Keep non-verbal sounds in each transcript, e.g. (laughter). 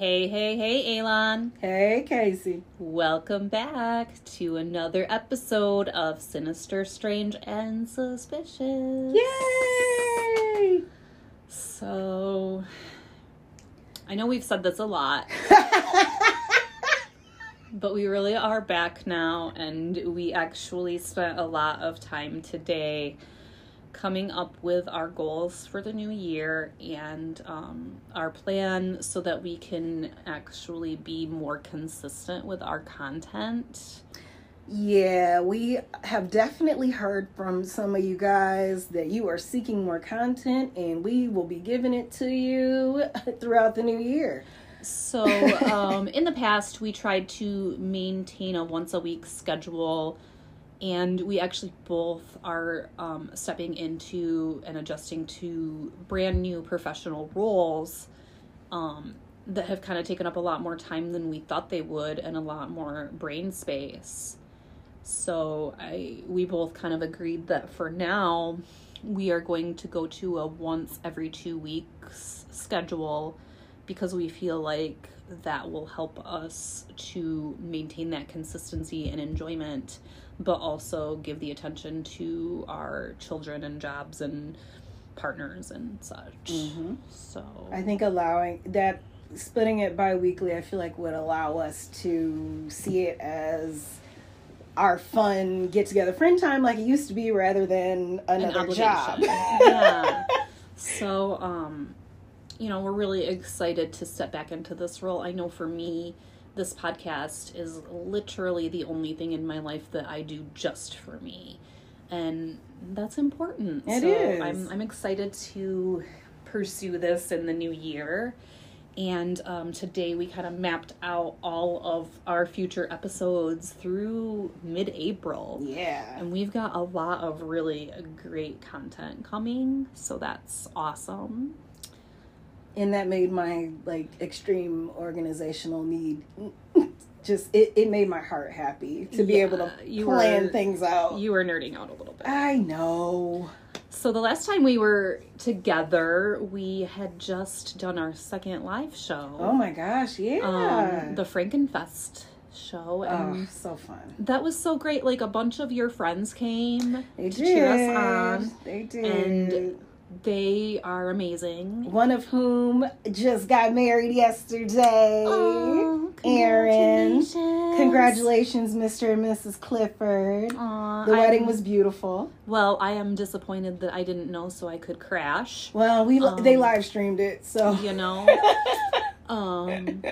Hey, hey, hey, Élan. Hey, Kayse. Welcome back to another episode of Sinister, Strange, and Suspicious. Yay! So, I know we've said this a lot, (laughs) but we really are back now, and we actually spent a lot of time today coming up with our goals for the new year and um, our plan so that we can actually be more consistent with our content. Yeah, we have definitely heard from some of you guys that you are seeking more content, and we will be giving it to you (laughs) throughout the new year. So, um, in the past, we tried to maintain a once a week schedule, and we actually both are um, stepping into and adjusting to brand new professional roles um, that have kind of taken up a lot more time than we thought they would and a lot more brain space. So, I we both kind of agreed that for now, we are going to go to a once every two weeks schedule because we feel like that will help us to maintain that consistency and enjoyment, but also give the attention to our children and jobs and partners and such. Mhm. So I think allowing that, splitting it bi weekly, I feel like would allow us to see it as our fun get together friend time like it used to be rather than another obligation. job. yeah. (laughs) So, um, you know, we're really excited to step back into this role. I know for me, this podcast is literally the only thing in my life that I do just for me. And that's important. It so is. I'm I'm excited to pursue this in the new year. And um, today we kind of mapped out all of our future episodes through mid April. yeah. And we've got a lot of really great content coming, so that's awesome. And that made my like extreme organizational need (laughs) just it, it made my heart happy to be Yeah, able to you plan were- things out You were nerding out a little bit. i know So the last time we were together, we had just done our second live show. oh my gosh yeah Um, the Frankenfest show, oh and so fun that was so great. Like a bunch of your friends came they to did cheer us on. they did and- They are amazing. one of whom just got married yesterday Oh, Aaron. congratulations. mr and mrs clifford Aw, the wedding I'm- was beautiful Well, I am disappointed that I didn't know so I could crash. well we they Um, live streamed it so You (laughs) know? um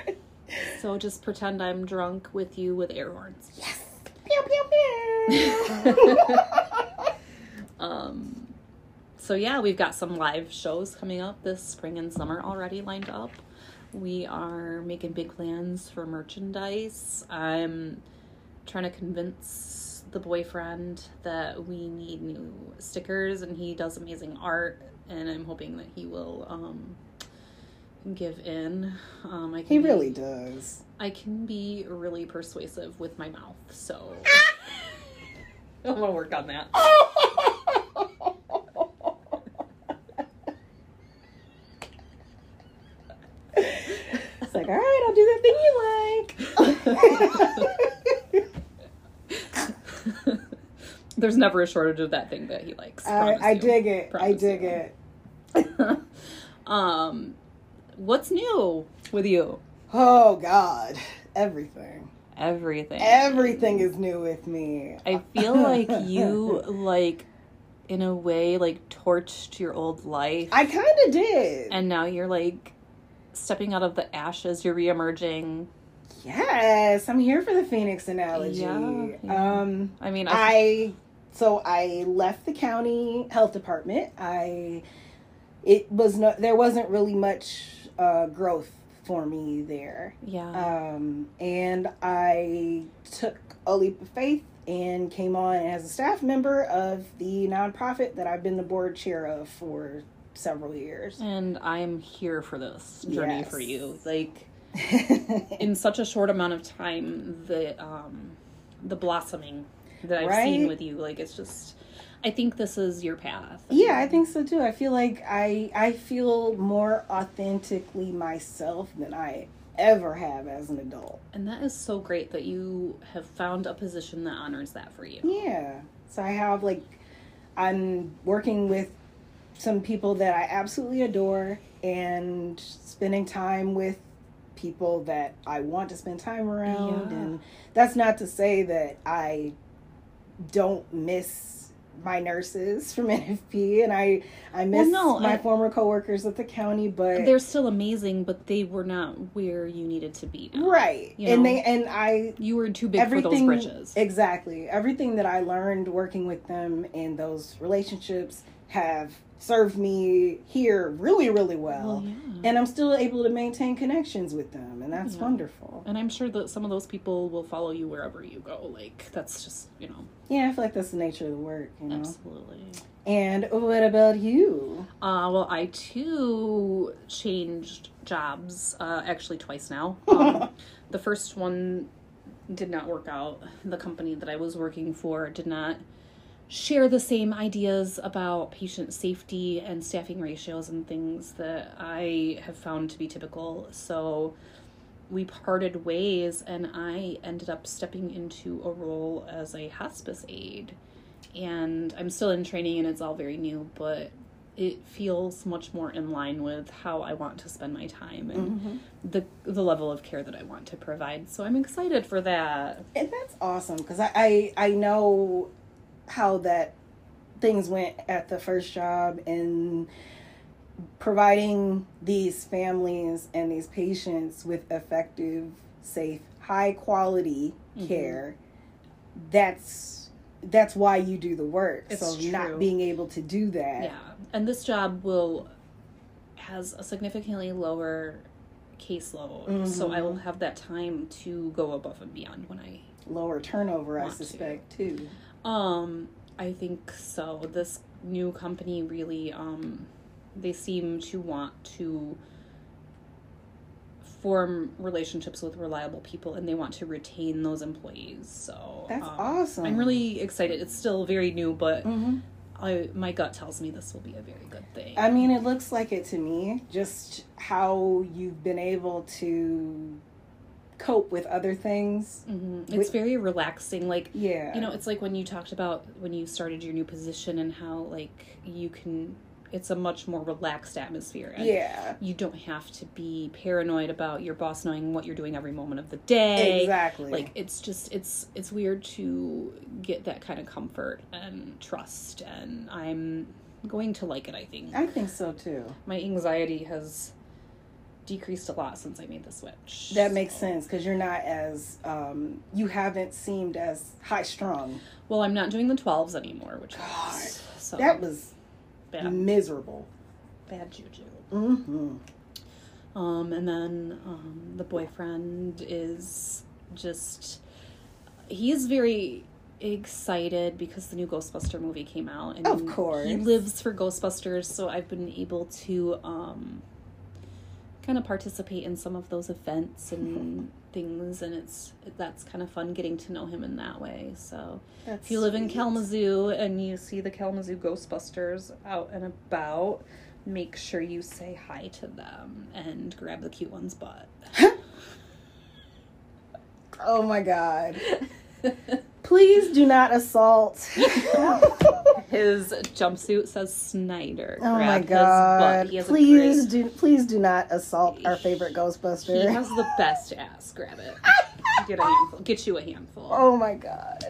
so just pretend I'm drunk with you with air horns. Yes. Pew, pew, pew. (laughs) (laughs) Um so yeah, we've got some live shows coming up this spring and summer already lined up. We are making big plans for merchandise. I'm trying to convince the boyfriend that we need new stickers and he does amazing art and I'm hoping that he will um give in. Um I can he be- really does I can be really persuasive with my mouth, so (laughs) (laughs) I'm gonna work on that. It's like, all right, I'll do that thing you like. (laughs) There's never a shortage of that thing that he likes. I, I dig it. I dig you. it. (laughs) um, what's new with you? Oh God, everything, Everything. everything is new with me. I feel like you (laughs) like, in a way, like torched your old life, I kind of did. and now you're like stepping out of the ashes. You're reemerging. Yes, I'm here for the phoenix analogy. Yeah, yeah. Um, I mean, I, I so I left the county health department. I it was no there wasn't really much uh, growth for me there. yeah. Um, and I took a leap of faith and came on as a staff member of the nonprofit that I've been the board chair of for several years. And I'm here for this journey for you. Like (laughs) in such a short amount of time, the um, the blossoming that I've seen with you, like it's just. I think this is your path. yeah, I think so too. I feel like I I feel more authentically myself than I ever have as an adult. And that is so great that you have found a position that honors that for you. Yeah. So I have like I'm working with some people that I absolutely adore and spending time with people that I want to spend time around Yeah. and that's not to say that I don't miss my nurses from (laughs) NFP and I I miss no, my I- former coworkers at the county but They're still amazing, but they were not where you needed to be. Now. right you and they and I You were too big for those bridges. exactly everything that i learned working with them in those relationships have served me here really really well Well, yeah. and i'm still able to maintain connections with them and that's Yeah. wonderful And I'm sure that some of those people will follow you wherever you go. Like that's just you know yeah i feel like that's the nature of the work you know absolutely. and what about you Uh, well, I too changed jobs uh, actually twice now. (laughs) Um, the first one did not work out. The company that I was working for did not share the same ideas about patient safety and staffing ratios and things that I have found to be typical. So we parted ways, and I ended up stepping into a role as a hospice aide. And I'm still in training, and it's all very new, but it feels much more in line with how I want to spend my time and mm-hmm. the the level of care that I want to provide. So I'm excited for that. and that's awesome because I, I i know how that things went at the first job and providing these families and these patients with effective safe high quality Mm-hmm. care that's that's why you do the work It's so true. not being able to do that Yeah, and this job will has a significantly lower caseload, so I will have that time to go above and beyond when I lower turnover i Want to. suspect too Um, I think so. This new company really, um, they seem to want to form relationships with reliable people, and they want to retain those employees. So That's um, awesome. I'm really excited. It's still very new, but hmm I my gut tells me this will be a very good thing. I mean, it looks like it to me. Just how you've been able to cope with other things. hmm It's very relaxing. Like Yeah. you know, it's like when you talked about when you started your new position and how like you can. It's a much more relaxed atmosphere. And yeah. you don't have to be paranoid about your boss knowing what you're doing every moment of the day. Exactly. Like it's just it's it's weird to get that kind of comfort and trust and I'm going to like it I think. I think so too. My anxiety has decreased a lot since I made the switch. That makes So- sense because you're not as um, you haven't seemed as high strung. Well, I'm not doing the 12s anymore, which God, is so That was bad miserable. bad juju. hmm Um, and then um, the boyfriend is just he is very excited because the new Ghostbuster movie came out, and Of course. he lives for Ghostbusters. So I've been able to um, kind of participate in some of those events and (laughs) things, and it's that's kind of fun getting to know him in that way. So That's if you live in. Kalamazoo and you see the Kalamazoo Ghostbusters out and about, make sure you say hi to them and grab the cute one's butt. (laughs) Oh my god. (laughs) Please do not assault. (laughs) His jumpsuit says Snyder. Oh my god! butt. He has a Please great- do please do not assault our favorite Ghostbuster. He has the best ass. Grab it. (laughs) Get a handful. Get you a handful. oh my god!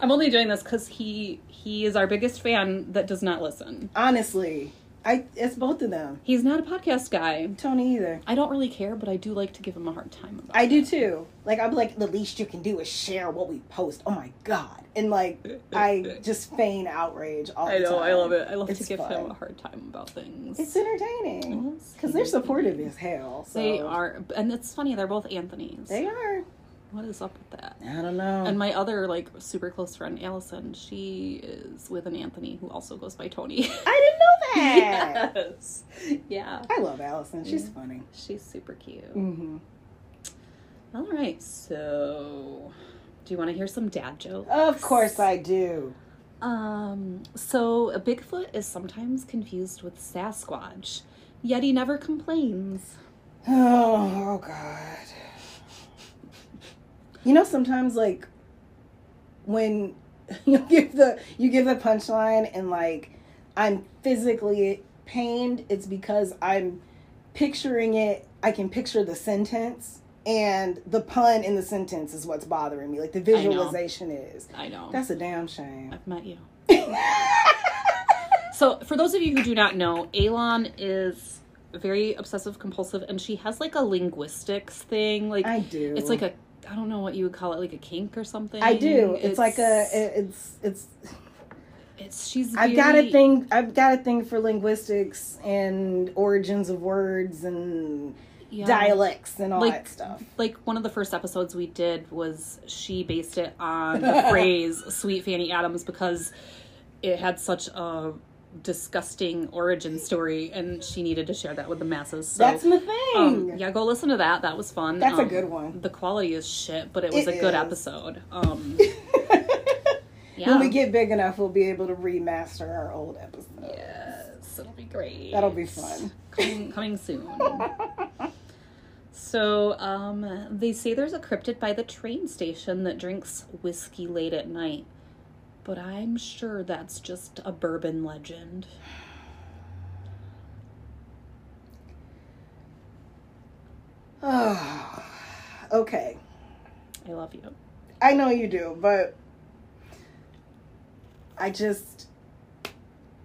I'm only doing this because he he is our biggest fan that does not listen. Honestly, I it's both of them. He's not a podcast guy. Tony either. I don't really care, but I do like to give him a hard time about I it. do too. Like I'm like the least you can do is share what we post. Oh my god! And like I (laughs) just feign outrage all I the know, time. I know, I love it. I love It's to give him a hard time about things. It's entertaining because they're supportive as hell. So They are, and it's funny. They're both Anthony's. They are. What is up with that? I don't know. And my other like super close friend Allison, she is with an Anthony who also goes by Tony. I didn't know (laughs) that. yes. Yeah. I love Allison. She's funny. She's super cute. Mm-hmm. All right. So, do you want to hear some dad jokes? Of course I do. Um, so a Bigfoot is sometimes confused with Sasquatch, yet he never complains. (sighs) Oh, oh God. You know, sometimes like when (laughs) you give the you give the punchline and like I'm physically pained, it's because I'm picturing it. I can picture the sentence and the pun in the sentence is what's bothering me. Like the visualization is. I know. That's a damn shame. I've met you. (laughs) so, for those of you who do not know, Élan is very obsessive compulsive and she has like a linguistics thing. Like I do. It's like a I don't know what you would call it, like a kink or something. I do. It's, like a it's it's it's she's I've got a thing I've got a thing for linguistics and origins of words and yeah. dialects and all Like- that stuff. Like one of the first episodes we did was she based it on (laughs) the phrase "Sweet Fanny Adams" because it had such a disgusting origin story, and she needed to share that with the masses. So, That's my thing. um, yeah, go listen to that. That was fun. That's a Um, good one. The quality is shit, but it was It a good is. episode. (laughs) Um, yeah. When we get big enough, we'll be able to remaster our old episodes. Yes, it'll be great. That'll be fun. Coming, coming soon. (laughs) So, um, they say there's a cryptid by the train station that drinks whiskey late at night, but I'm sure that's just a bourbon legend. Oh, (sighs) okay. I love you. I know you do, but I just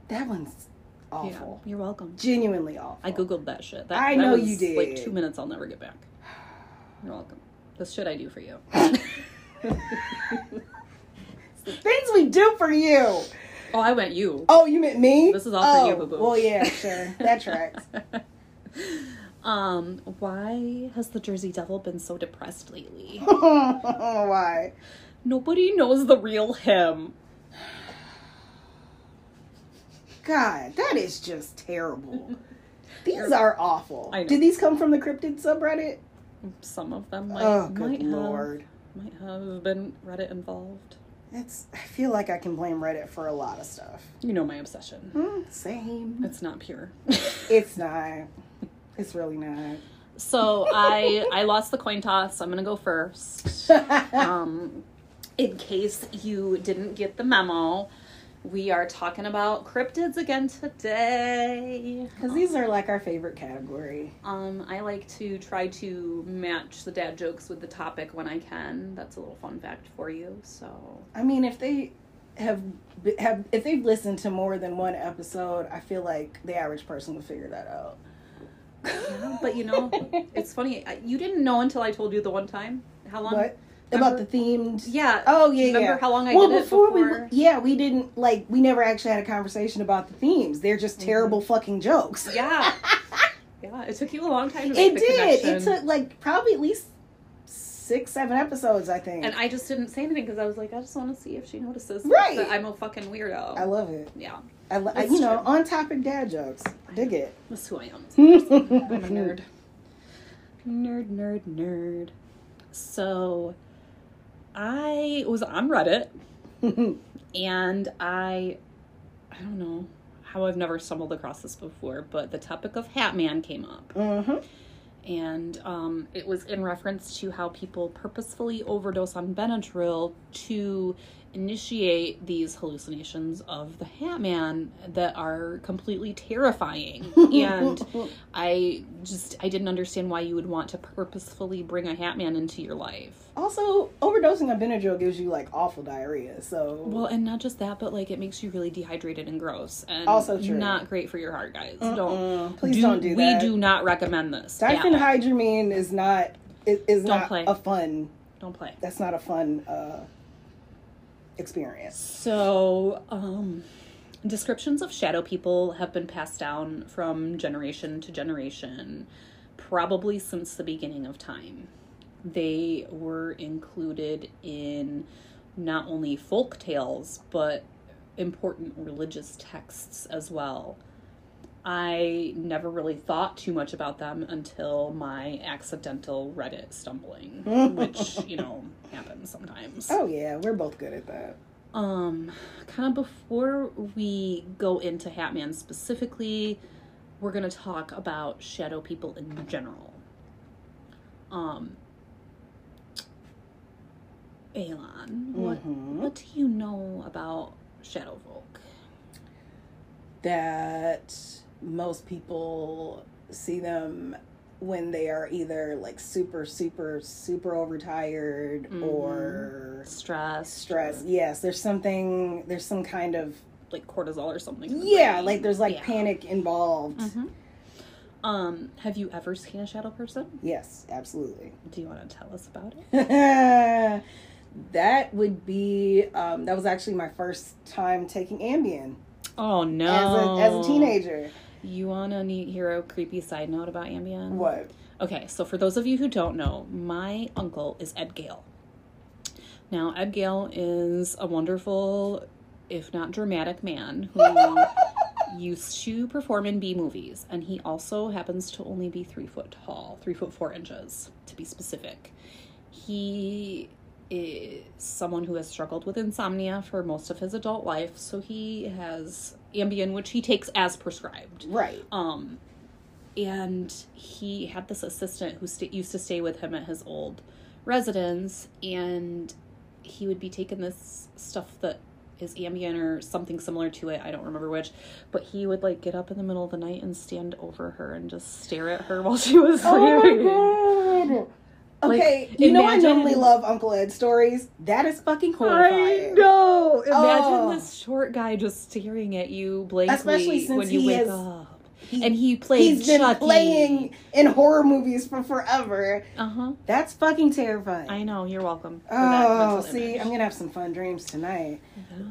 that one's awful. Yeah, you're welcome. Genuinely awful. I googled that shit. That, I that know was you did. Like two minutes, I'll never get back. You're welcome. This shit I do for you. (laughs) (laughs) Things we do for you. Oh, I went you. Oh, you meant me? This is all for oh, you, boo-boo. Well, yeah, sure. That tracks. (laughs) Um, why has the Jersey Devil been so depressed lately? (laughs) Why? Nobody knows the real him. God, that is just terrible. (laughs) These are awful. I know. Did these come from the cryptid subreddit? Some of them might, oh, good might lord. have might have been Reddit involved. It's. I feel like I can blame Reddit for a lot of stuff. You know my obsession. Hmm, same. It's not pure. (laughs) It's not. It's really not. so I I lost the coin toss. I'm gonna go first. (laughs) Um, in case you didn't get the memo, we are talking about cryptids again today. Because these are like our favorite category. Um, I like to try to match the dad jokes with the topic when I can. That's a little fun fact for you. So I mean, if they have have if they've listened to more than one episode, I feel like the average person would figure that out. Yeah, but you know, it's funny. You didn't know until I told you the one time. How long? What about the themed? Yeah. Oh yeah, yeah. Remember yeah. how long I well, before, before? we yeah we didn't like we never actually had a conversation about the themes. They're just terrible fucking jokes. Mm-hmm. Yeah. (laughs) Yeah. It took you a long time to make It did. It took like probably at least six, seven episodes. I think. and I just didn't say anything because I was like, I just want to see if she notices Right. that I'm a fucking weirdo. I love it. yeah, I, lo- I you know on topic dad jokes. Dig it. that's who I am. (laughs) I'm a nerd. Nerd, nerd, nerd. So, I was on Reddit (laughs) and I, I don't know how I've never stumbled across this before, but the topic of Hat Man came up. hmm and um, it was in reference to how people purposefully overdose on Benadryl to initiate these hallucinations of the Hat Man that are completely terrifying. (laughs) and I just I didn't understand why you would want to purposefully bring a Hat Man into your life. Also, overdosing on Benadryl gives you like awful diarrhea. So Well, and not just that, but like it makes you really dehydrated and gross, and Also true. not great for your heart, guys. Don't please don't do that. We do not recommend this. Diphenhydramine is not is, is Don't not play. a fun. Don't play. That's not a fun uh, experience. So, um, descriptions of shadow people have been passed down from generation to generation, probably since the beginning of time. They were included in not only folk tales, but important religious texts as well. I never really thought too much about them until my accidental Reddit stumbling, which, (laughs) you know, happens sometimes. Oh yeah, we're both good at that. Um, kind of before we go into Hatman specifically, we're going to talk about shadow people in general. Um, Élan, what Mhm. what do you know about shadow folk? that most people see them when they are either like super super super overtired Mhm. or Stress, stressed yes there's something there's some kind of like cortisol or something. yeah brain. like there's like Yeah. panic involved Mhm. Um, have you ever seen a shadow person? yes absolutely Do you want to tell us about it? (laughs) that would be um that was actually my first time taking ambien Oh no! as a as a teenager You want to hear a creepy side note about Ambien? what Okay, so for those of you who don't know, my uncle is Ed Gale. Now, Ed Gale is a wonderful, if not dramatic man who (laughs) used to perform in B movies, and he also happens to only be three foot tall, three foot four inches to be specific. He is someone who has struggled with insomnia for most of his adult life, so he has Ambien, which he takes as prescribed. right Um, and he had this assistant who sta used to stay with him at his old residence, and he would be taking this stuff that is Ambien or something similar to it. I don't remember which, but he would like get up in the middle of the night and stand over her and just stare at her (laughs) while she was sleeping. Oh my god. Okay, Like, you know I normally love Uncle Ed stories. That is fucking horrifying. I know. Imagine Oh. this short guy just staring at you blankly Especially since when you he wake has- up. He, And he plays. he's been Chucky. playing in horror movies for forever. Uh huh. That's fucking terrifying. I know. You're welcome. Oh, see, image. I'm gonna have some fun dreams tonight.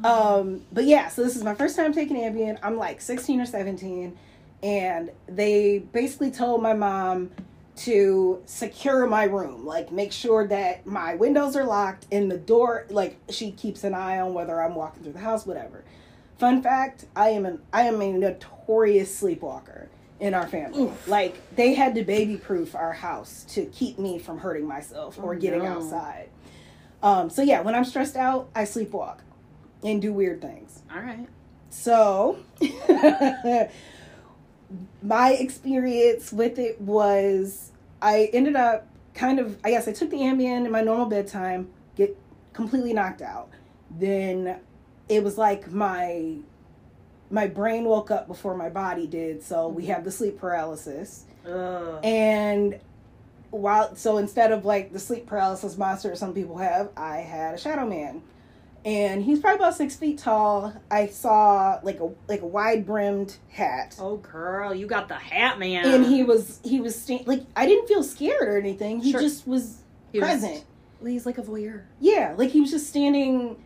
Um, but yeah, so this is my first time taking Ambien. I'm like 16 or 17, and they basically told my mom to secure my room, like make sure that my windows are locked and the door, like she keeps an eye on whether I'm walking through the house, whatever. Fun fact: I am an I am a notorious sleepwalker in our family. Like they had to baby proof our house to keep me from hurting myself or Oh, getting no. outside. Um, so yeah, when I'm stressed out, I sleepwalk and do weird things. All right. So, (laughs) my experience with it was I ended up kind of, I guess I took the Ambien in my normal bedtime, get completely knocked out. Then it was like my my brain woke up before my body did, so we have the sleep paralysis. Ugh. And while so instead of like the sleep paralysis monster some people have, I had a shadow man. And he's probably about six feet tall. I saw like a like a wide brimmed hat. Oh, girl, you got the hat man. And he was he was sta- like I didn't feel scared or anything. He Sure. just was He was- present. he's like a voyeur. Yeah, like he was just standing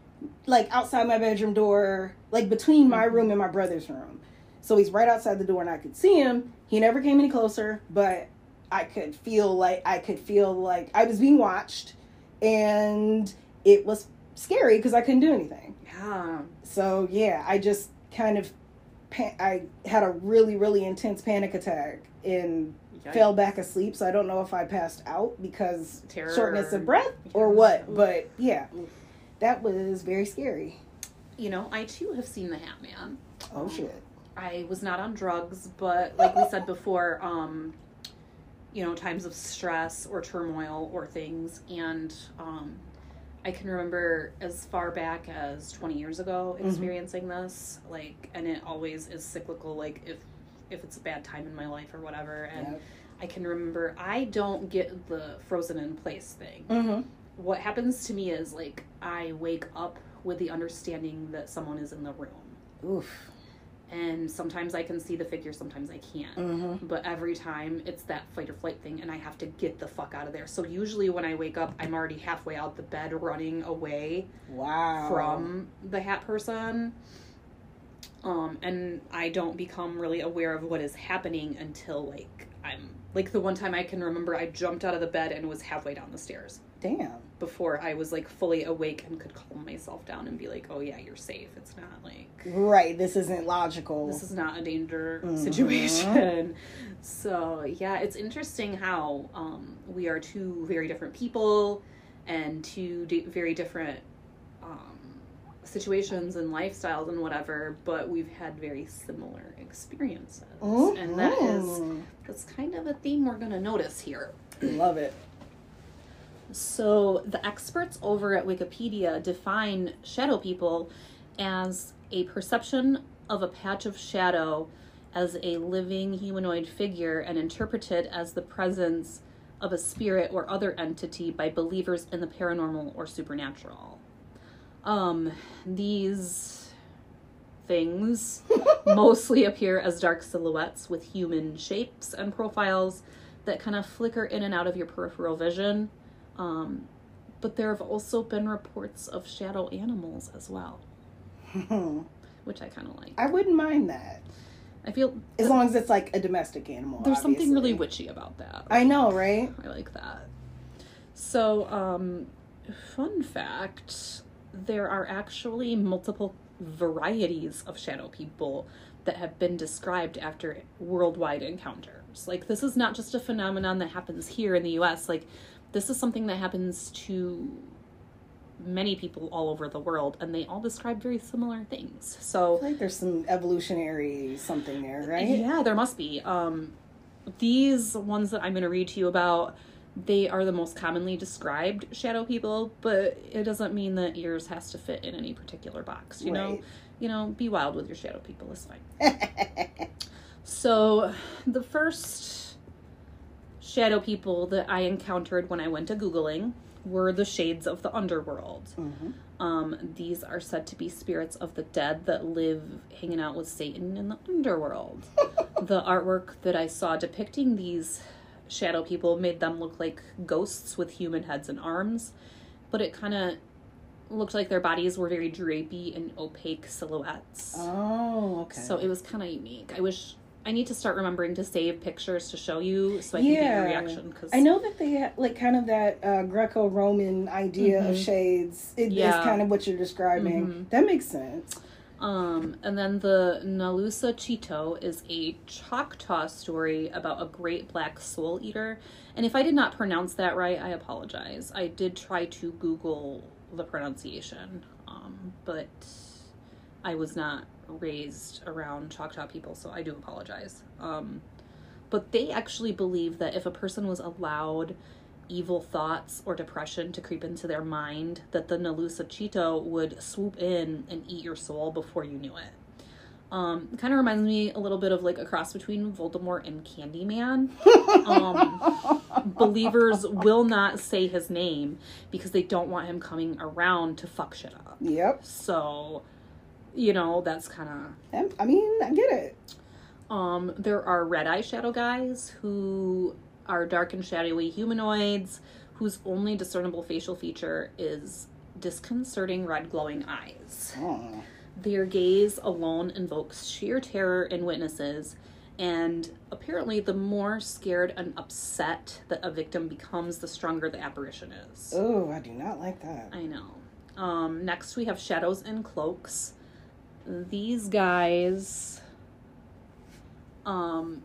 like outside my bedroom door, like between my Mhm. room and my brother's room. So he's right outside the door and I could see him. He never came any closer, but I could feel like I could feel like I was being watched and it was scary because I couldn't do anything. Yeah. So yeah, I just kind of pa- I had a really really intense panic attack and fell back asleep. So I don't know if I passed out because Terror. shortness of breath or Yeah. what. But yeah, that was very scary. You know, I too have seen the Hat Man. Oh shit. I was not on drugs, but like we said before, um, you know, times of stress or turmoil or things, and um, I can remember as far back as twenty years ago Mhm. experiencing this, like, and it always is cyclical. Like if if it's a bad time in my life or whatever, and Yep. I can remember I don't get the frozen in place thing. Mm-hmm. What happens to me is like I wake up with the understanding that someone is in the room. Oof. And sometimes I can see the figure, sometimes I can't. Mm-hmm. But every time it's that fight or flight thing, and I have to get the fuck out of there. So usually when I wake up, I'm already halfway out the bed running away Wow. from the hat person. Um, and I don't become really aware of what is happening until like I'm like the one time I can remember I jumped out of the bed and was halfway down the stairs Damn. before I was like fully awake and could calm myself down and be like, oh yeah, you're safe. It's not like Right. This isn't logical. this is not a danger Mhm. situation. (laughs) So yeah, it's interesting how um, we are two very different people and two di- very different um, situations and lifestyles and whatever, but we've had very similar experiences, and that is Mhm. that's kind of a theme we're gonna notice here. Love it. So, the experts over at Wikipedia define shadow people as a perception of a patch of shadow as a living humanoid figure and interpreted as the presence of a spirit or other entity by believers in the paranormal or supernatural. Um, these things (laughs) mostly appear as dark silhouettes with human shapes and profiles that kind of flicker in and out of your peripheral vision. Um, but there have also been reports of shadow animals as well, which I kind of like. I wouldn't mind that. I feel As long as it's like a domestic animal. there's something really witchy about that. I know, right? I like that. So, um, fun fact there are actually multiple varieties of shadow people that have been described after worldwide encounters. Like, this is not just a phenomenon that happens here in the US, like, this is something that happens to many people all over the world, and they all describe very similar things. So, I feel like there's some evolutionary something there, right? yeah, there must be. Um, these ones that I'm going to read to you about, they are the most commonly described shadow people, but it doesn't mean that yours has to fit in any particular box. You know, you know, be wild with your shadow people. It's fine. (laughs) so, the first shadow people that I encountered when I went to googling were the shades of the underworld. Mhm. Um, these are said to be spirits of the dead that live hanging out with Satan in the underworld. (laughs) the artwork that I saw depicting these shadow people made them look like ghosts with human heads and arms, but it kind of looked like their bodies were very drapey and opaque silhouettes. Oh, okay. So it was kind of unique. I wish I need to start remembering to save pictures to show you so I can get your reaction because I know that they have like kind of that uh, Greco-Roman idea of Mhm. shades. It is Yeah. kind of what you're describing. Mhm. That makes sense. Um, and then the Nalusa Chito is a Choctaw story about a great black soul eater. And if I did not pronounce that right, I apologize. I did try to Google the pronunciation, um, but I was not raised around Choctaw people, so I do apologize. Um, but they actually believe that if a person was allowed evil thoughts or depression to creep into their mind, that the Nalusa Chito would swoop in and eat your soul before you knew it. Um, it kind of reminds me a little bit of like a cross between Voldemort and Candyman. (laughs) Um, believers will not say his name because they don't want him coming around to fuck shit up. Yep. So, you know, that's kind of I'm- mean, I get it. um, there are red eye shadow guys who are dark and shadowy humanoids whose only discernible facial feature is disconcerting red glowing eyes. Oh. Their gaze alone invokes sheer terror in witnesses, and apparently, the more scared and upset that a victim becomes, the stronger the apparition is. Oh, I do not like that. I know. Um, next, we have shadows and cloaks. These guys, um,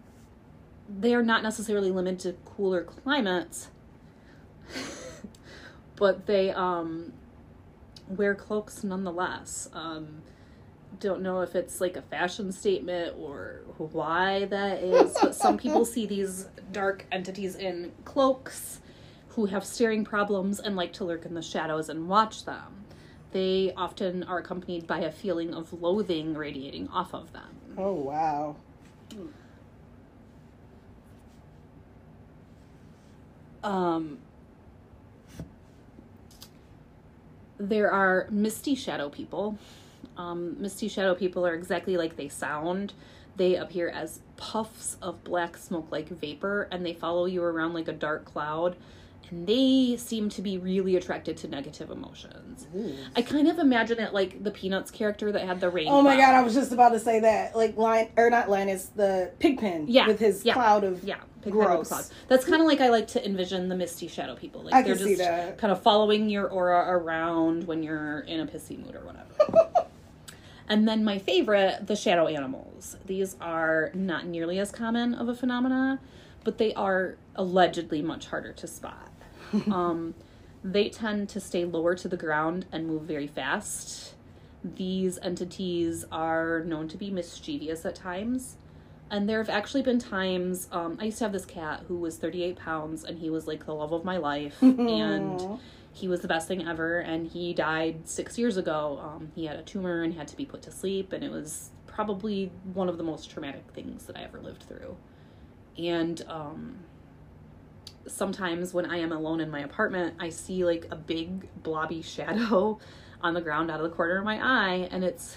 they are not necessarily limited to cooler climates, (laughs) but they um, wear cloaks nonetheless. Um, don't know if it's like a fashion statement or why that is, but some people (laughs) see these dark entities in cloaks who have staring problems and like to lurk in the shadows and watch them. They often are accompanied by a feeling of loathing radiating off of them. Oh wow. Um, there are misty shadow people. Um, misty shadow people are exactly like they sound. They appear as puffs of black smoke like vapor and they follow you around like a dark cloud. And they seem to be really attracted to negative emotions. Ooh. I kind of imagine it like the Peanuts character that had the rain. Oh my cloud. god, I was just about to say that. Like line or not Linus, the pigpen Yeah, with his yeah, cloud of Yeah, big head with Gross. That's kind of like I like to envision the misty shadow people. Like I they're can just see that. kind of following your aura around when you're in a pissy mood or whatever. (laughs) and then my favorite, the shadow animals. These are not nearly as common of a phenomena, but they are allegedly much harder to spot. (laughs) um, they tend to stay lower to the ground and move very fast. These entities are known to be mischievous at times. And there have actually been times, um, I used to have this cat who was 38 pounds and he was like the love of my life. (laughs) and he was the best thing ever. And he died six years ago. Um, he had a tumor and had to be put to sleep. And it was probably one of the most traumatic things that I ever lived through. And um, sometimes when I am alone in my apartment, I see like a big blobby (laughs) shadow on the ground out of the corner of my eye. And it's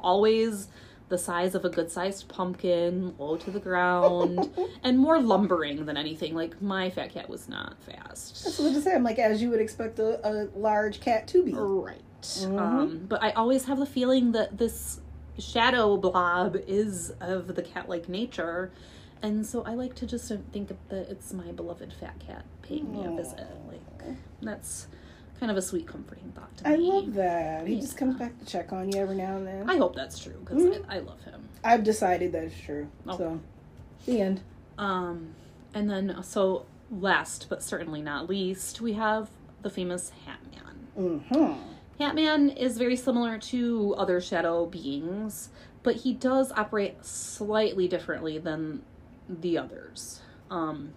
always the size of a good sized pumpkin, low to the ground, (laughs) and more lumbering than anything. Like my fat cat was not fast. That's what I say. I'm like, as you would expect a, a large cat to be. Right. Um, but I always have the feeling that this shadow blob is of the cat like nature. And so I like to just think that it's my beloved fat cat paying me a visit. Like, that's kind of a sweet, comforting thought to I me. love that. He just comes back to check on you every now and then. I hope that's true because Mhm. I, I love him. I've decided that it's true. Oh. So, the end. Um, and then, so last but certainly not least, we have the famous Hat Man. Mm-hmm. Hat Man is very similar to other shadow beings, but he does operate slightly differently than the others. Um,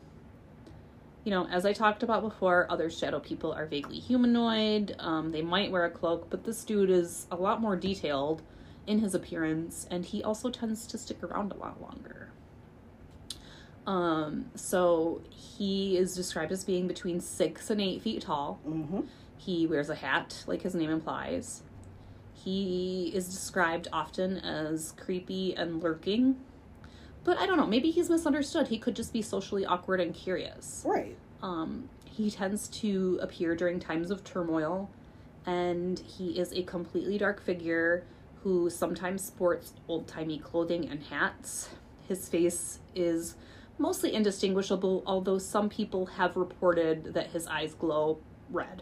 you know, as I talked about before, other shadow people are vaguely humanoid. Um, they might wear a cloak, but this dude is a lot more detailed in his appearance, and he also tends to stick around a lot longer. Um, so he is described as being between six and eight feet tall. Mm-hmm. He wears a hat, like his name implies. He is described often as creepy and lurking. But I don't know, maybe he's misunderstood. He could just be socially awkward and curious. Right. Um, he tends to appear during times of turmoil, and he is a completely dark figure who sometimes sports old timey clothing and hats. His face is mostly indistinguishable, although some people have reported that his eyes glow red.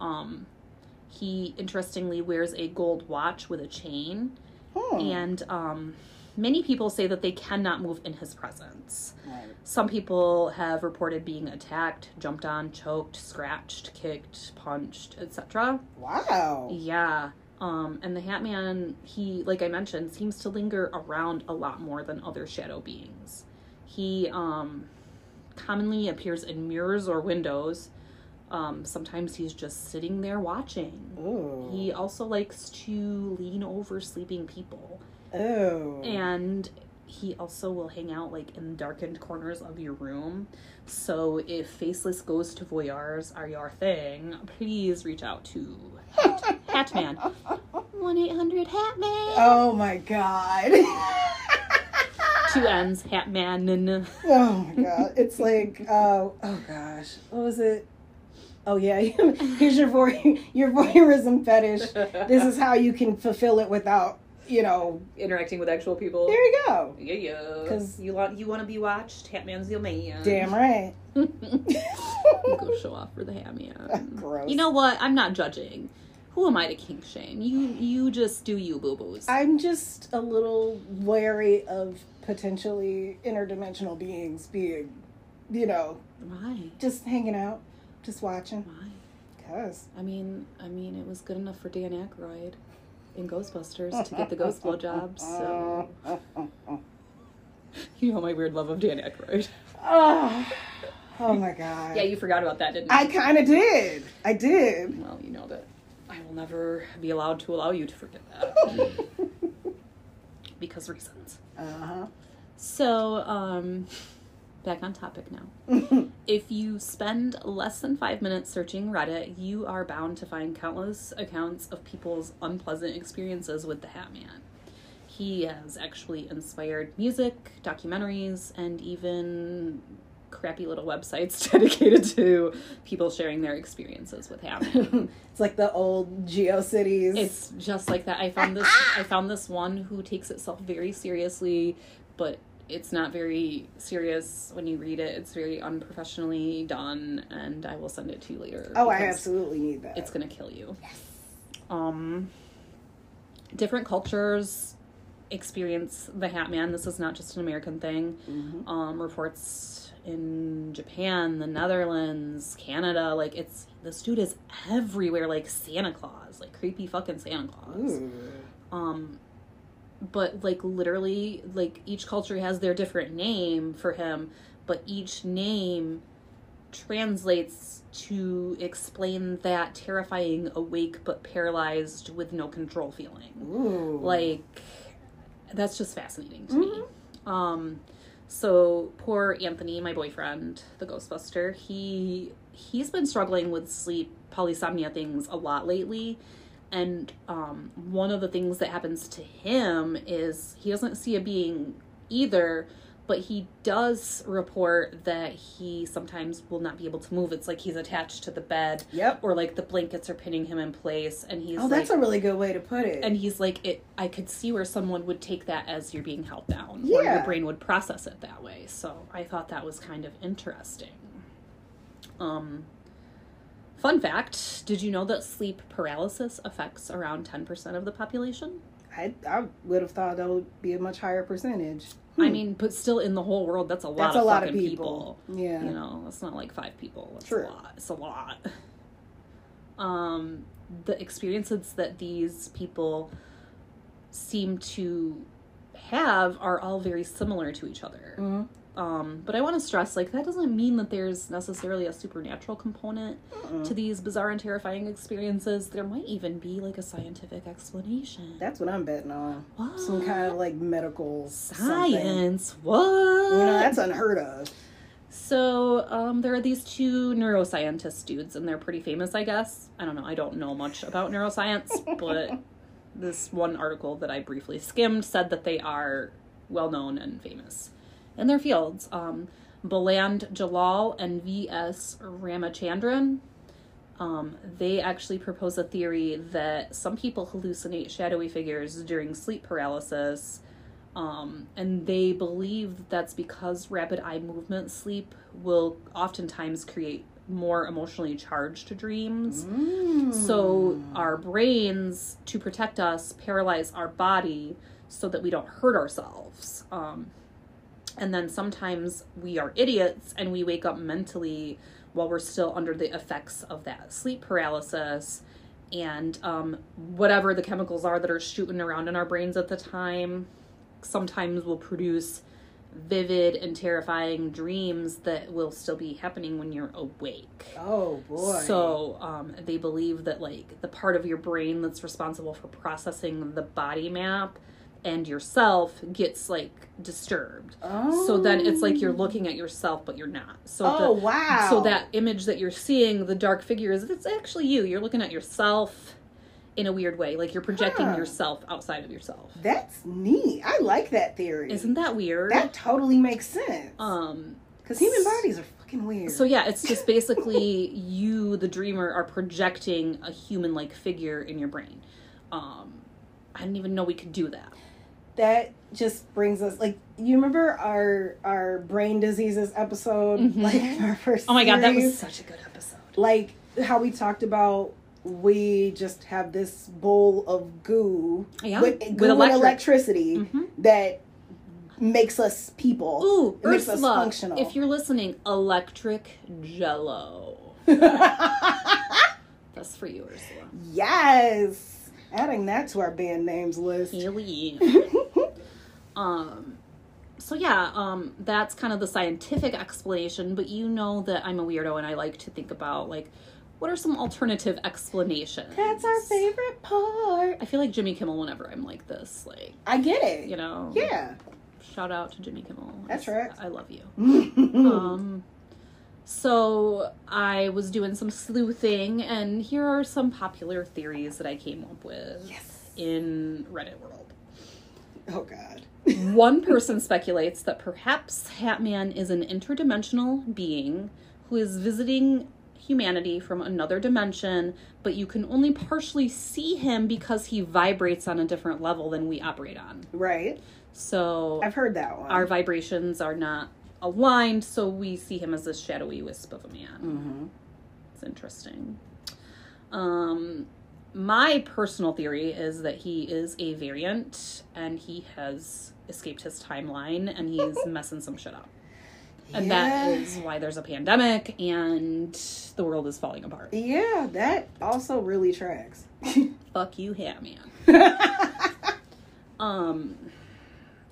Um, he interestingly wears a gold watch with a chain, Hmm. and um, many people say that they cannot move in his presence. Right. Some people have reported being attacked, jumped on, choked, scratched, kicked, punched, etc. Wow. Yeah. Um, and the Hat Man, he, like I mentioned, seems to linger around a lot more than other shadow beings. He um, commonly appears in mirrors or windows. Um, sometimes he's just sitting there watching. Ooh. He also likes to lean over sleeping people. Oh. And he also will hang out like in darkened corners of your room. So if faceless ghost voyeurs are your thing, please reach out to Hat- (laughs) Hatman. 1 800 Hatman! Oh my god. Two N's, Hatman. oh my god. It's like, uh, oh gosh. What was it? Oh yeah, (laughs) here's your voy- your voyeurism fetish. This is how you can fulfill it without, you know. Interacting with actual people. There you go. Yeah, yeah. Because you want you want to be watched. Hatman's your man. Damn right. (laughs) Go show off for the Hatman. (laughs) Gross. You know what? I'm not judging. Who am I to kink shame? You you just do you, boo boos. I'm just a little wary of potentially interdimensional beings being, you know, Why? just hanging out, just watching. Why? Cause I mean, I mean, it was good enough for Dan Aykroyd in Ghostbusters to get the ghost blowjob. So (laughs) you know my weird love of Dan Aykroyd. oh, oh my god. Yeah, you forgot about that, didn't you? I kind of did. I did. well, you know that I will never be allowed to allow you to forget that (laughs) because reasons. Uh huh. So, um, back on topic now. (laughs) If you spend less than five minutes searching Reddit, you are bound to find countless accounts of people's unpleasant experiences with the Hat Man. He has actually inspired music, documentaries, and even crappy little websites (laughs) dedicated to people sharing their experiences with Hat Man. (laughs) it's like the old GeoCities. it's just like that. I found this. I found this one who takes itself very seriously, but it's not very serious when you read it. It's very unprofessionally done, and I will send it to you later. oh, I absolutely need that. It's gonna kill you. Yes. Um, different cultures experience the Hat Man. This is not just an American thing. Mhm. Um, reports in Japan, the Netherlands, Canada. Like it's this dude is everywhere. Like Santa Claus, like creepy fucking Santa Claus. Ooh. Um, but like literally like each culture has their different name for him but each name translates to explain that terrifying awake but paralyzed with no control feeling. Ooh. like that's just fascinating to me. Um so poor anthony my boyfriend the ghostbuster he he's been struggling with sleep parasomnia things a lot lately and um one of the things that happens to him is he doesn't see a being either but he does report that he sometimes will not be able to move it's like he's attached to the bed Yep. or like the blankets are pinning him in place and he's Oh, that's like, a really good way to put it. and he's like it i could see where someone would take that as you're being held down or Yeah. your brain would process it that way so i thought that was kind of interesting um fun fact did you know that sleep paralysis affects around 10% of the population I, I would have thought that would be a much higher percentage. i mean but still in the whole world that's a lot Hmm. That's of a lot of fucking people. Yeah. you know it's not like five people it's True. a lot it's a lot um the experiences that these people seem to have are all very similar to each other Mhm. Um but i want to stress like that doesn't mean that there's necessarily a supernatural component Mm-mm. to these bizarre and terrifying experiences there might even be like a scientific explanation That's what I'm betting on. what? Some kind of like medical something. science what You know, that's unheard of. So, um, there are these two neuroscientist dudes, and they're pretty famous, I guess. I don't know. I don't know much about neuroscience, (laughs) but this one article that I briefly skimmed said that they are well known and famous in their fields. Um, Baland Jalal and V.S. Ramachandran. Um, they actually propose a theory that some people hallucinate shadowy figures during sleep paralysis. Um, and they believe that that's because rapid eye movement sleep will oftentimes create more emotionally charged dreams. Mm. So our brains, to protect us, paralyze our body so that we don't hurt ourselves. Um, and then sometimes we are idiots and we wake up mentally while we're still under the effects of that sleep paralysis. And um, whatever the chemicals are that are shooting around in our brains at the time, sometimes will produce vivid and terrifying dreams that will still be happening when you're awake. Oh boy. So um, they believe that like the part of your brain that's responsible for processing the body map and yourself gets like disturbed. Oh. So then it's like you're looking at yourself, but you're not. So Oh the, wow. so that image that you're seeing, the dark figure is it's actually you. You're looking at yourself in a weird way, like you're projecting Huh. yourself outside of yourself. That's neat. I like that theory. Isn't that weird? that totally makes sense? um Because human bodies are fucking weird. So yeah, it's just (laughs) basically you, the dreamer, are projecting a human-like figure in your brain. Um, I didn't even know we could do that. That just brings us like you remember our our brain diseases episode, Mhm. (laughs) like our first. Oh my god, that was such a good episode. like how we talked about. We just have this bowl of goo Yeah, with, with goo electric. electricity Mhm. that makes us people. Ooh, It makes us Ursula, functional. if you're listening, electric Jello. (laughs) That's for you, Ursula. yes, adding that to our band names list. (laughs) Um so yeah um that's kind of the scientific explanation but you know that i'm a weirdo and i like to think about like what are some alternative explanations That's our favorite part. i feel like jimmy kimmel whenever i'm like this like I get it. you know Yeah. shout out to jimmy kimmel That's right. i love you (laughs) um so i was doing some sleuthing and here are some popular theories that i came up with yes. in reddit world Oh God. (laughs) One (laughs) person speculates that perhaps Hatman is an interdimensional being who is visiting humanity from another dimension, but you can only partially see him because he vibrates on a different level than we operate on. Right. So I've heard that one. our vibrations are not aligned, so we see him as this shadowy wisp of a man. hmm It's interesting. Um, my personal theory is that he is a variant and he has escaped his timeline and he's (laughs) messing some shit up. And that is why there's a pandemic and the world is falling apart. Yeah, that also really tracks. (laughs) Fuck you, Hatman. (laughs) Um,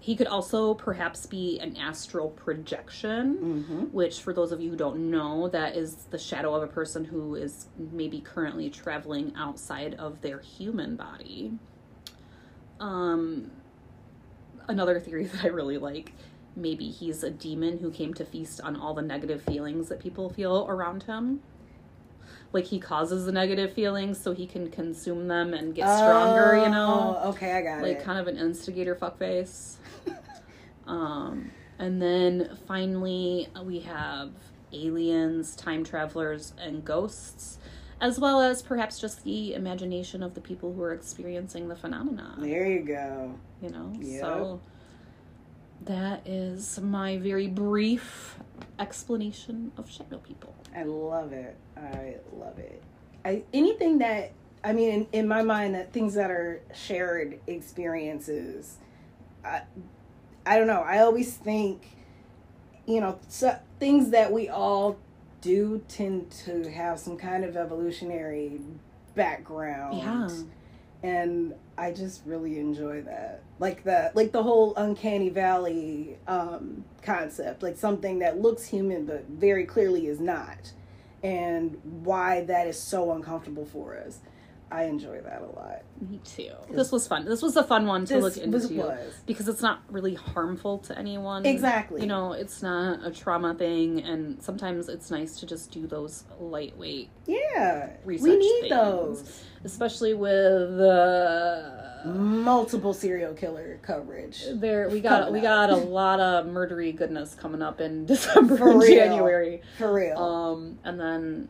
he could also perhaps be an astral projection, Mm-hmm. which, for those of you who don't know, that is the shadow of a person who is maybe currently traveling outside of their human body. Um, another theory (laughs) that I really like maybe he's a demon who came to feast on all the negative feelings that people feel around him. Like he causes the negative feelings so he can consume them and get stronger, you know? Oh, Okay, I got like it. Like kind of an instigator fuckface. (laughs) um, and then finally we have aliens, time travelers, and ghosts, as well as perhaps just the imagination of the people who are experiencing the phenomena. There you go. You know, Yep. so that is my very brief explanation of shadow people. I love it. I love it. I anything that I mean, in, in my mind, that things that are shared experiences. I, I don't know. I always think, you know, so, things that we all do tend to have some kind of evolutionary background. Yeah. and I just really enjoy that. Like the like the whole uncanny valley um, concept, like something that looks human but very clearly is not, and why that is so uncomfortable for us. I enjoy that a lot. Me too. This was fun. This was a fun one to This look into was, was. because it's not really harmful to anyone. Exactly. You know, it's not a trauma thing, and sometimes it's nice to just do those lightweight Yeah, research we need things. those especially with uh, multiple serial killer coverage. there we got we got a lot of murdery goodness coming up in (laughs) December For and real. January. For real. Um, and then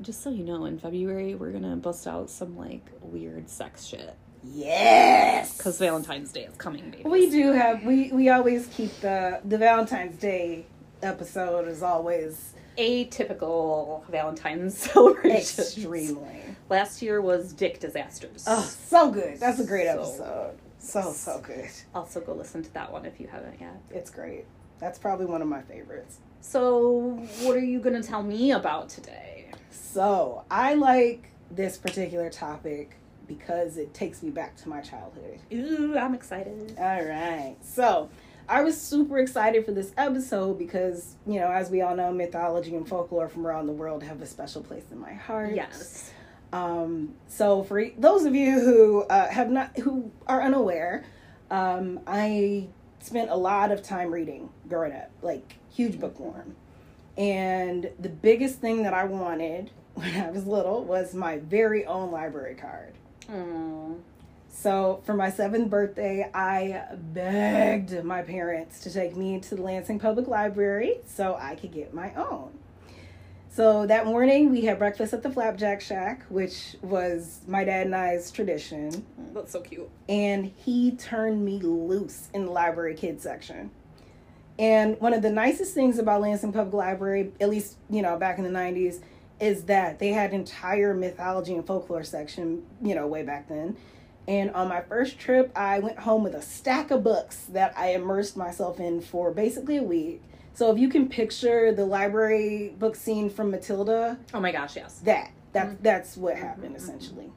just so you know, in February we're gonna bust out some like weird sex shit yes. because Valentine's Day is coming, baby. We do have we we always keep the the Valentine's Day episode is always atypical Valentine's (laughs) celebration. extremely. Last year was Dick Disasters. Oh, so good. That's a great So- episode. So so good. Also, go listen to that one if you haven't yet. It's great. That's probably one of my favorites. So, what are you going to tell me about today? So I like this particular topic because it takes me back to my childhood. Ooh, I'm excited. All right. So I was super excited for this episode because, you know, as we all know, mythology and folklore from around the world have a special place in my heart. Yes. Um, so for those of you who uh, have not, who are unaware, um, I spent a lot of time reading growing up, like huge bookworm. And the biggest thing that I wanted (laughs) when I was little was my very own library card. Aww. So for my seventh birthday, I begged my parents to take me to the Lansing Public Library so I could get my own. So that morning, we had breakfast at the Flapjack Shack, which was my dad and I's tradition. That's so cute. And he turned me loose in the library kids section. And one of the nicest things about Lansing Public Library, at least, you know, back in the 90s, is that they had entire mythology and folklore section, you know, way back then. And on my first trip, I went home with a stack of books that I immersed myself in for basically a week. So if you can picture the library book scene from Matilda, Oh my gosh, yes. that that mm-hmm. that's what happened mm-hmm. essentially.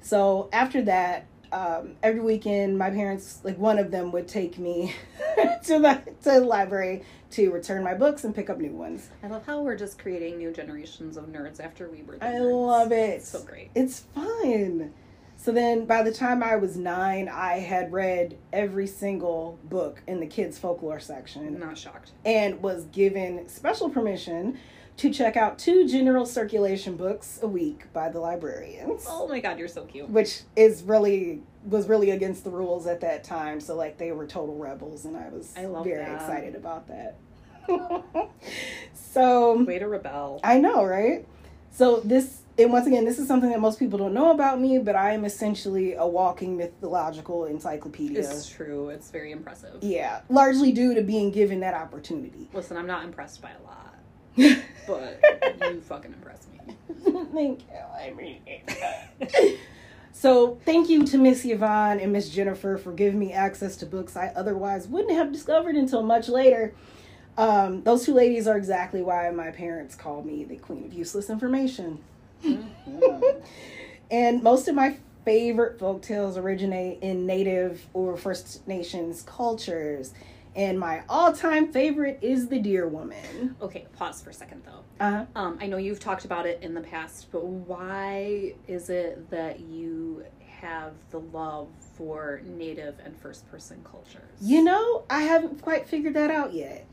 So after that, um, every weekend, my parents, like one of them, would take me (laughs) to the to the library to return my books and pick up new ones. I love how we're just creating new generations of nerds after we were I nerds. love it. It's so great. It's fun. So then, by the time I was nine, I had read every single book in the kids' folklore section. I'm not shocked. and was given special permission to check out two general circulation books a week by the librarians Oh my god, you're so cute. which is really was really against the rules at that time so like they were total rebels and i was I very that. excited about that (laughs) so Way to rebel. i know right so this and once again this is something that most people don't know about me but i am essentially a walking mythological encyclopedia It's true. It's very impressive. yeah largely due to being given that opportunity Listen, I'm not impressed by a lot, (laughs) but you (laughs) fucking impress me. Thank you. I mean, so thank you to Miss Yvonne and Miss Jennifer for giving me access to books I otherwise wouldn't have discovered until much later. Um, those two ladies are exactly why my parents called me the queen of useless information. Mm-hmm. (laughs) and most of my favorite folk tales originate in Native or First Nations cultures. And my all time favorite is The Deer Woman. Okay, pause for a second though. Uh-huh. Um, I know you've talked about it in the past, but why is it that you have the love for native and first person cultures? You know, I haven't quite figured that out yet.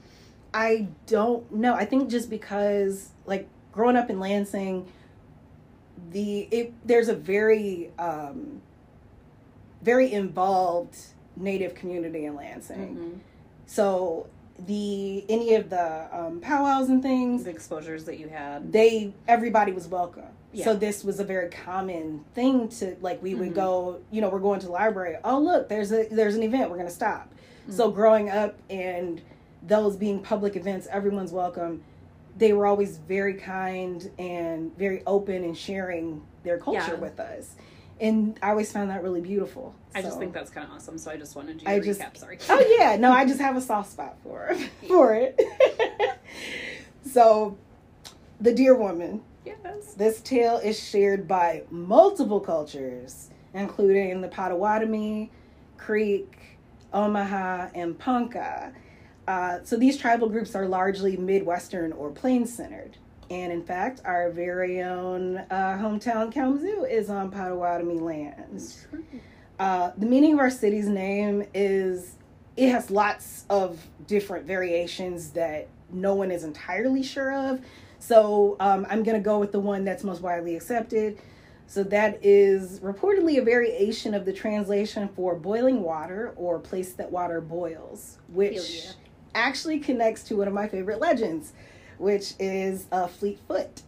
I don't know. I think just because, like, growing up in Lansing, the it there's a very um, very involved Native community in Lansing. Mhm. So the any of the um, powwows and things, the exposures that you had. they everybody was welcome. Yeah. So this was a very common thing to like we would Mhm. go, you know, we're going to the library. Oh look, there's a there's an event, we're gonna stop. So Mm-hmm. growing up and those being public events, everyone's welcome. They were always very kind and very open and sharing their culture Yeah. with us. And I always found that really beautiful. I just think that's kind of awesome. So I just wanted you to I just- recap. Sorry. Oh yeah, no, I just have a soft spot for (laughs) for it. (laughs) so, the Deer Woman. yes. This tale is shared by multiple cultures, including the Potawatomi, Creek, Omaha, and Ponca. Uh, so these tribal groups are largely Midwestern or Plains centered. And in fact, our very own uh, hometown Kalamazoo is on Potawatomi lands. Uh, the meaning of our city's name is it has lots of different variations that no one is entirely sure of. So um, I'm going to go with the one that's most widely accepted. So that is reportedly a variation of the translation for boiling water or place that water boils, which yeah. actually connects to one of my favorite legends, which is uh, Fleetfoot.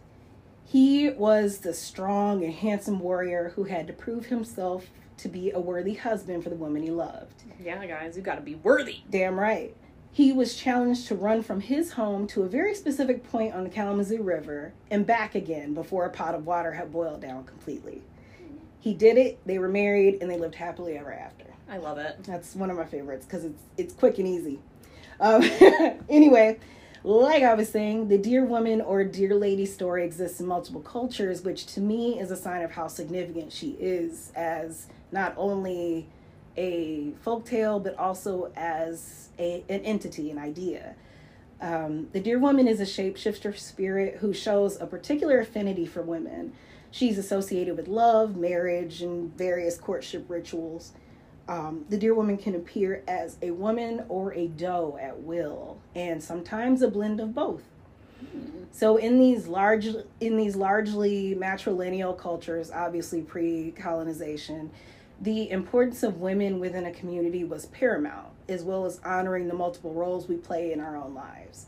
He was the strong and handsome warrior who had to prove himself to be a worthy husband for the woman he loved. Yeah, guys, you got to be worthy. Damn right. He was challenged to run from his home to a very specific point on the Kalamazoo River and back again before a pot of water had boiled down completely. He did it, they were married, and they lived happily ever after. I love it. That's one of my favorites because it's it's quick and easy. Um, (laughs) anyway, like I was saying, the deer woman or deer lady story exists in multiple cultures, which to me is a sign of how significant she is as not only a folktale but also as a, an entity, an idea. Um, the deer woman is a shapeshifter spirit who shows a particular affinity for women. She's associated with love, marriage, and various courtship rituals. Um, the deer woman can appear as a woman or a doe at will, and sometimes a blend of both. So in these large in these largely matrilineal cultures, obviously pre-colonization, the importance of women within a community was paramount, as well as honoring the multiple roles we play in our own lives.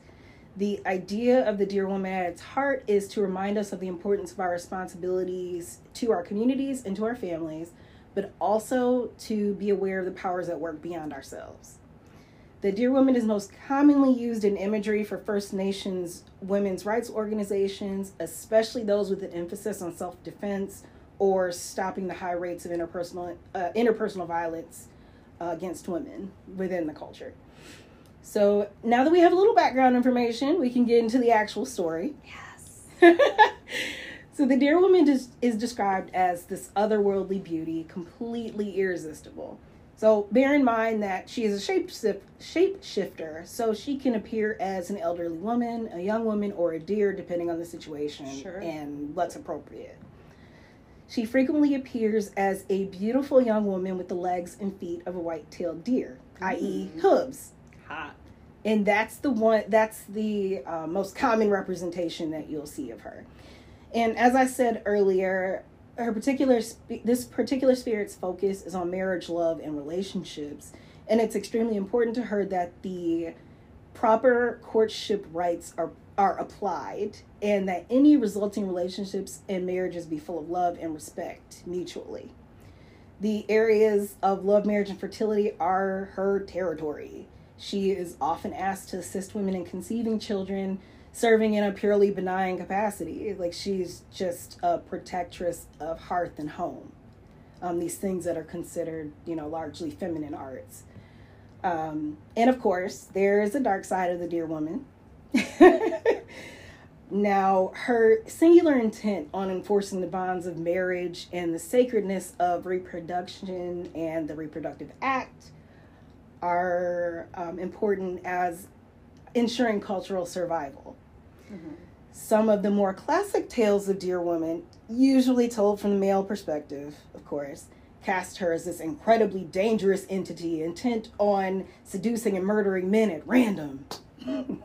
The idea of the deer woman at its heart is to remind us of the importance of our responsibilities to our communities and to our families, but also to be aware of the powers at work beyond ourselves. The Deer Woman is most commonly used in imagery for First Nations women's rights organizations, especially those with an emphasis on self defense or stopping the high rates of interpersonal, uh, interpersonal violence uh, against women within the culture. So now that we have a little background information, we can get into the actual story. Yes. (laughs) so the deer woman is, is described as this otherworldly beauty, completely irresistible. So bear in mind that she is a shapeshift, shapeshifter, so she can appear as an elderly woman, a young woman, or a deer, depending on the situation Sure. and what's appropriate. She frequently appears as a beautiful young woman with the legs and feet of a white-tailed deer, i.e., Mm. hooves Hot. and that's the one that's the uh, most common representation that you'll see of her and as i said earlier her particular this particular spirit's focus is on marriage love and relationships. And it's extremely important to her that the proper courtship rites are are applied and that any resulting relationships and marriages be full of love and respect mutually. The areas of love marriage and fertility are her territory. She is often asked to assist women in conceiving children, serving in a purely benign capacity. Like she's just a protectress of hearth and home. Um, these things that are considered, you know, largely feminine arts. Um, and of course, there is a dark side of the deer woman. (laughs) Now, her singular intent on enforcing the bonds of marriage and the sacredness of reproduction and the reproductive act are um, important as ensuring cultural survival. Mm-hmm. Some of the more classic tales of Deer Woman, usually told from the male perspective, of course, cast her as this incredibly dangerous entity intent on seducing and murdering men at random. (laughs) and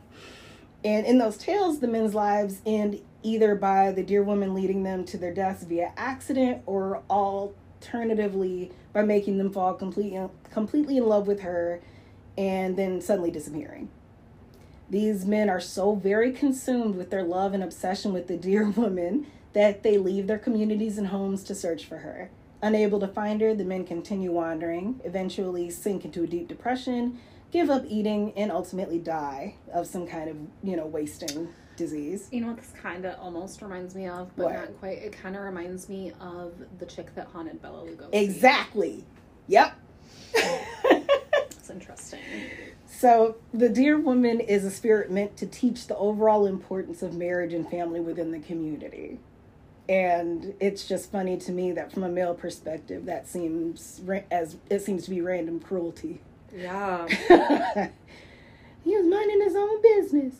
in those tales, the men's lives end either by the Deer Woman leading them to their deaths via accident or alternatively by making them fall completely, completely in love with her and then suddenly disappearing. These men are so very consumed with their love and obsession with the deer (laughs) woman that they leave their communities and homes to search for her. Unable to find her, the men continue wandering, eventually sink into a deep depression, give up eating, and ultimately die of some kind of, you know, wasting disease. You know what this kind of almost reminds me of, but what? not quite. It kind of reminds me of the chick that haunted Bela Lugosi. Exactly. Yep. (laughs) That's interesting. So, the Deer Woman is a spirit meant to teach the overall importance of marriage and family within the community. And it's just funny to me that from a male perspective, that seems as it seems to be random cruelty. Yeah. (laughs) he was minding his own business.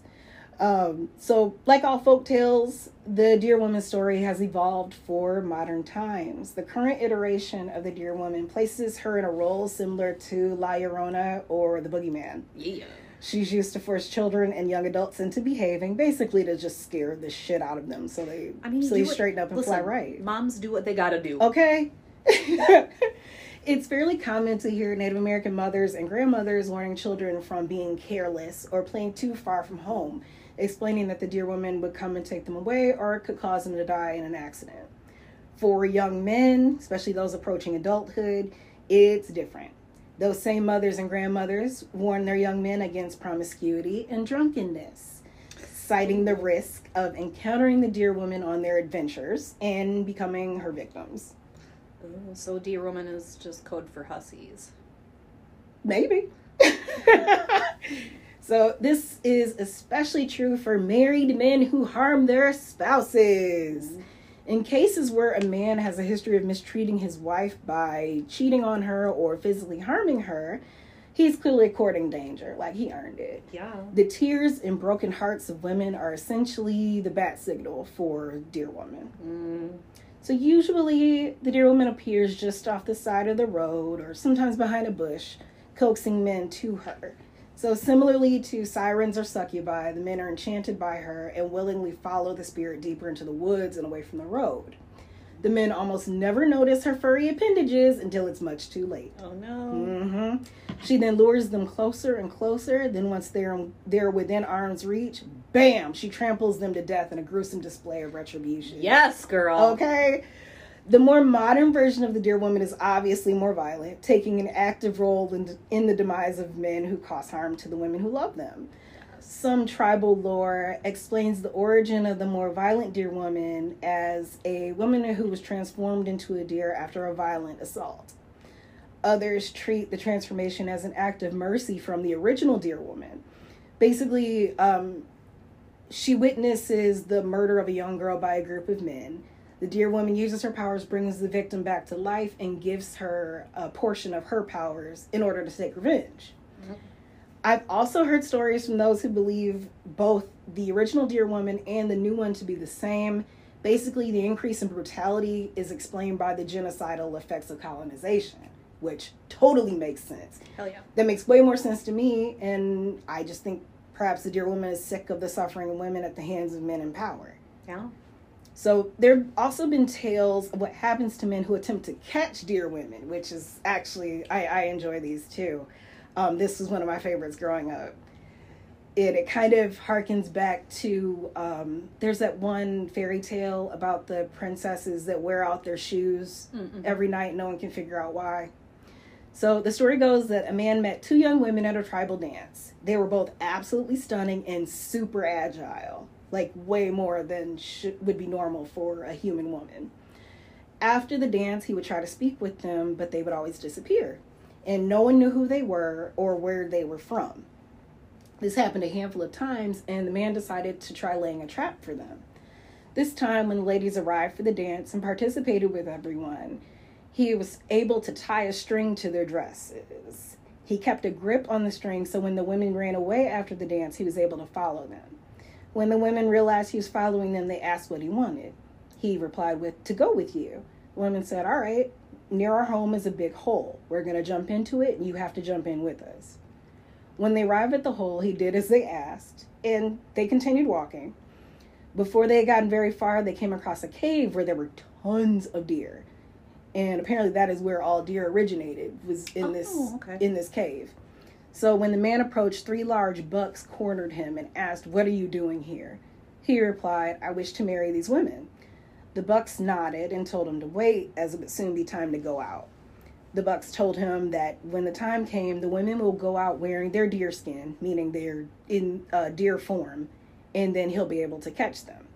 Um, so, like all folk tales, the Deer Woman story has evolved for modern times. The current iteration of the Deer Woman places her in a role similar to La Llorona or the Boogeyman. Yeah. She's used to force children and young adults into behaving, basically to just scare the shit out of them, so they I mean, so they straighten up and listen, fly right. Moms do what they gotta do. Okay. (laughs) it's fairly common to hear Native American mothers and grandmothers warning children from being careless or playing too far from home explaining that the deer woman would come and take them away or it could cause them to die in an accident. For young men, especially those approaching adulthood, it's different. Those same mothers and grandmothers warn their young men against promiscuity and drunkenness, citing the risk of encountering the deer woman on their adventures and becoming her victims. Ooh, so, deer woman is just code for hussies. Maybe. (laughs) (laughs) So, this is especially true for married men who harm their spouses. In cases where a man has a history of mistreating his wife by cheating on her or physically harming her, he's clearly courting danger. Like he earned it. Yeah. The tears and broken hearts of women are essentially the bat signal for Deer Woman. Mm. So usually the Deer Woman appears just off the side of the road or sometimes behind a bush, coaxing men to her. So, similarly to sirens or succubi, the men are enchanted by her and willingly follow the spirit deeper into the woods and away from the road. The men almost never notice her furry appendages until it's much too late. Oh no. Mm-hmm. She then lures them closer and closer. Then, once they're they're within arm's reach, bam! She tramples them to death in a gruesome display of retribution. Yes, girl. Okay. The more modern version of the Deer Woman is obviously more violent, taking an active role in, in the demise of men who cause harm to the women who love them. Some tribal lore explains the origin of the more violent Deer Woman as a woman who was transformed into a deer after a violent assault. Others treat the transformation as an act of mercy from the original Deer Woman. Basically, um, she witnesses the murder of a young girl by a group of men the deer woman uses her powers, brings the victim back to life, and gives her a portion of her powers in order to take revenge. Mm-hmm. I've also heard stories from those who believe both the original Deer Woman and the new one to be the same. Basically, the increase in brutality is explained by the genocidal effects of colonization, which totally makes sense. Hell yeah. That makes way more sense to me, and I just think perhaps the Deer Woman is sick of the suffering of women at the hands of men in power. Yeah. So there have also been tales of what happens to men who attempt to catch deer women, which is actually I, I enjoy these too. Um, this was one of my favorites growing up. It it kind of harkens back to um, there's that one fairy tale about the princesses that wear out their shoes Mm-mm. every night. No one can figure out why. So the story goes that a man met two young women at a tribal dance. They were both absolutely stunning and super agile like way more than would be normal for a human woman. After the dance, he would try to speak with them, but they would always disappear. And no one knew who they were or where they were from. This happened a handful of times, and the man decided to try laying a trap for them. This time, when the ladies arrived for the dance and participated with everyone, he was able to tie a string to their dresses. He kept a grip on the string so when the women ran away after the dance, he was able to follow them. When the women realized he was following them, they asked what he wanted. He replied with, To go with you. The women said, All right, near our home is a big hole. We're going to jump into it, and you have to jump in with us. When they arrived at the hole, he did as they asked, and they continued walking. Before they had gotten very far, they came across a cave where there were tons of deer. And apparently that is where all deer originated, was in this Oh, okay. in this cave. So when the man approached, three large bucks cornered him and asked, What are you doing here? He replied, I wish to marry these women. The bucks nodded and told him to wait, as it would soon be time to go out. The bucks told him that when the time came, the women will go out wearing their deer skin, meaning they're in uh, deer form, and then he'll be able to catch them.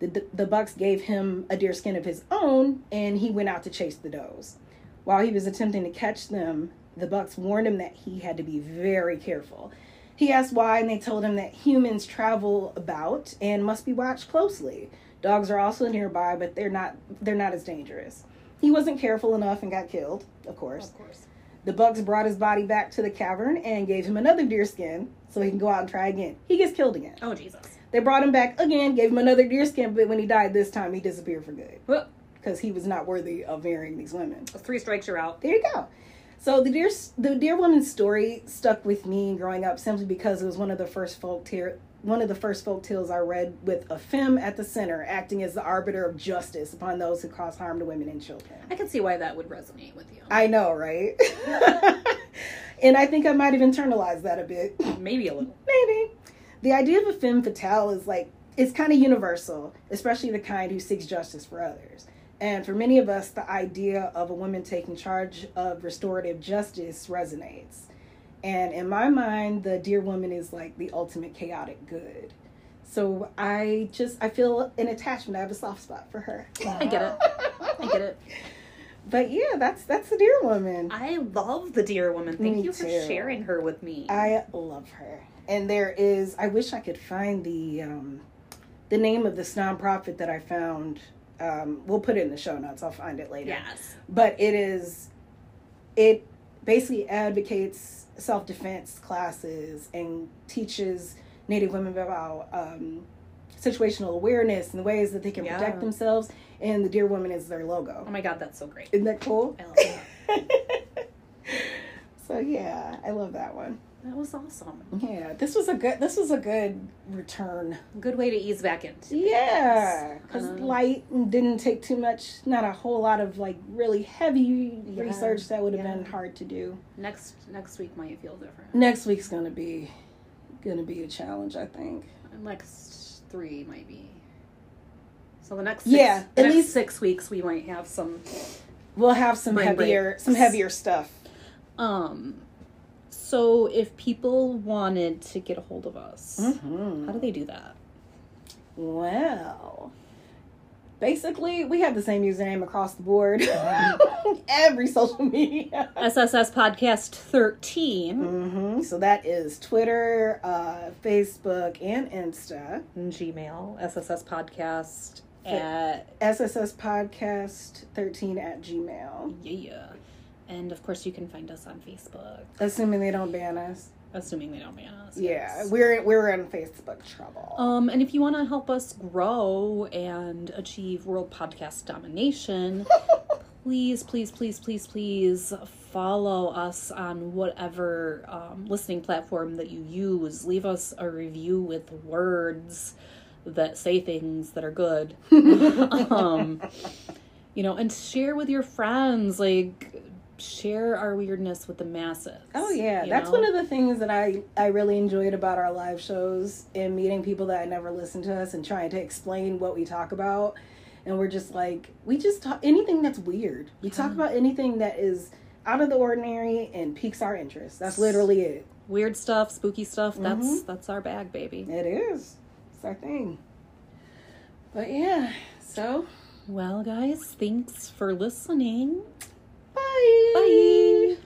The, the, the bucks gave him a deer skin of his own, and he went out to chase the does. While he was attempting to catch them, the bucks warned him that he had to be very careful. He asked why, and they told him that humans travel about and must be watched closely. Dogs are also nearby, but they're not they're not as dangerous. He wasn't careful enough and got killed, of course. Of course. The bucks brought his body back to the cavern and gave him another deer skin so he can go out and try again. He gets killed again. Oh Jesus. They brought him back again, gave him another deer skin, but when he died this time, he disappeared for good Well, because he was not worthy of marrying these women. three strikes, you're out. There you go. So the deer the deer woman's story stuck with me growing up simply because it was one of the first folk tale one of the first folk tales I read with a femme at the center acting as the arbiter of justice upon those who cause harm to women and children. I can see why that would resonate with you. I know, right? (laughs) and I think I might have internalized that a bit. (laughs) Maybe a little. Maybe. The idea of a femme fatale is like, it's kind of universal, especially the kind who seeks justice for others. And for many of us, the idea of a woman taking charge of restorative justice resonates. And in my mind, the deer woman is like the ultimate chaotic good. So I just, I feel an attachment. I have a soft spot for her. I get it. I get it. (laughs) But yeah, that's that's the deer woman. I love the deer woman. Thank Me you for too. sharing her with me. I love her. And there is I wish I could find the um the name of this nonprofit that I found. Um we'll put it in the show notes. I'll find it later. yes. But it is it basically advocates self-defense classes and teaches native women about um situational awareness and the ways that they can Yeah. protect themselves and the deer woman is their logo. Oh my god, that's so great. Isn't that cool? I love that. (laughs) so yeah, I love that one. That was awesome. Yeah, this was a good. This was a good return. Good way to ease back into. Yeah, because Um, light didn't take too much. Not a whole lot of like really heavy Yeah, research that would have yeah. been hard to do. Next next week might feel different. Next week's gonna be gonna be a challenge. I think. Next three might be. So the next Yeah, six, the at next least- six weeks we might have some We'll have some heavier breaks. some heavier stuff. um so if people wanted to get a hold of us, Mm-hmm. how do they do that? Well, basically, we have the same username across the board. (laughs) Every social media. SSS Podcast 13, hmm So that is Twitter, uh, Facebook, and Insta. And Gmail, SSS Podcast at SSS Podcast 13 at Gmail. yeah. And of course you can find us on Facebook, Assuming they don't ban us. assuming they don't ban us. Yeah, yes. we're we're in Facebook trouble. Um, and if you want to help us grow and achieve world podcast domination, (laughs) please, please, please, please, please follow us on whatever um, listening platform that you use. Leave us a review with words that say things that are good. (laughs) (laughs) um, you know, and share with your friends. Like, share our weirdness with the masses. Oh yeah, that's know? one of the things that I I really enjoyed about our live shows and meeting people that never listened to us and trying to explain what we talk about. And we're just like we just talk anything that's weird. We talk about anything that is out of the ordinary and piques our interest. That's literally it. weird stuff, spooky stuff. That's Mhm. that's our bag, baby. It is. It's our thing. But yeah, so Well, guys, thanks for listening. Bye. Bye.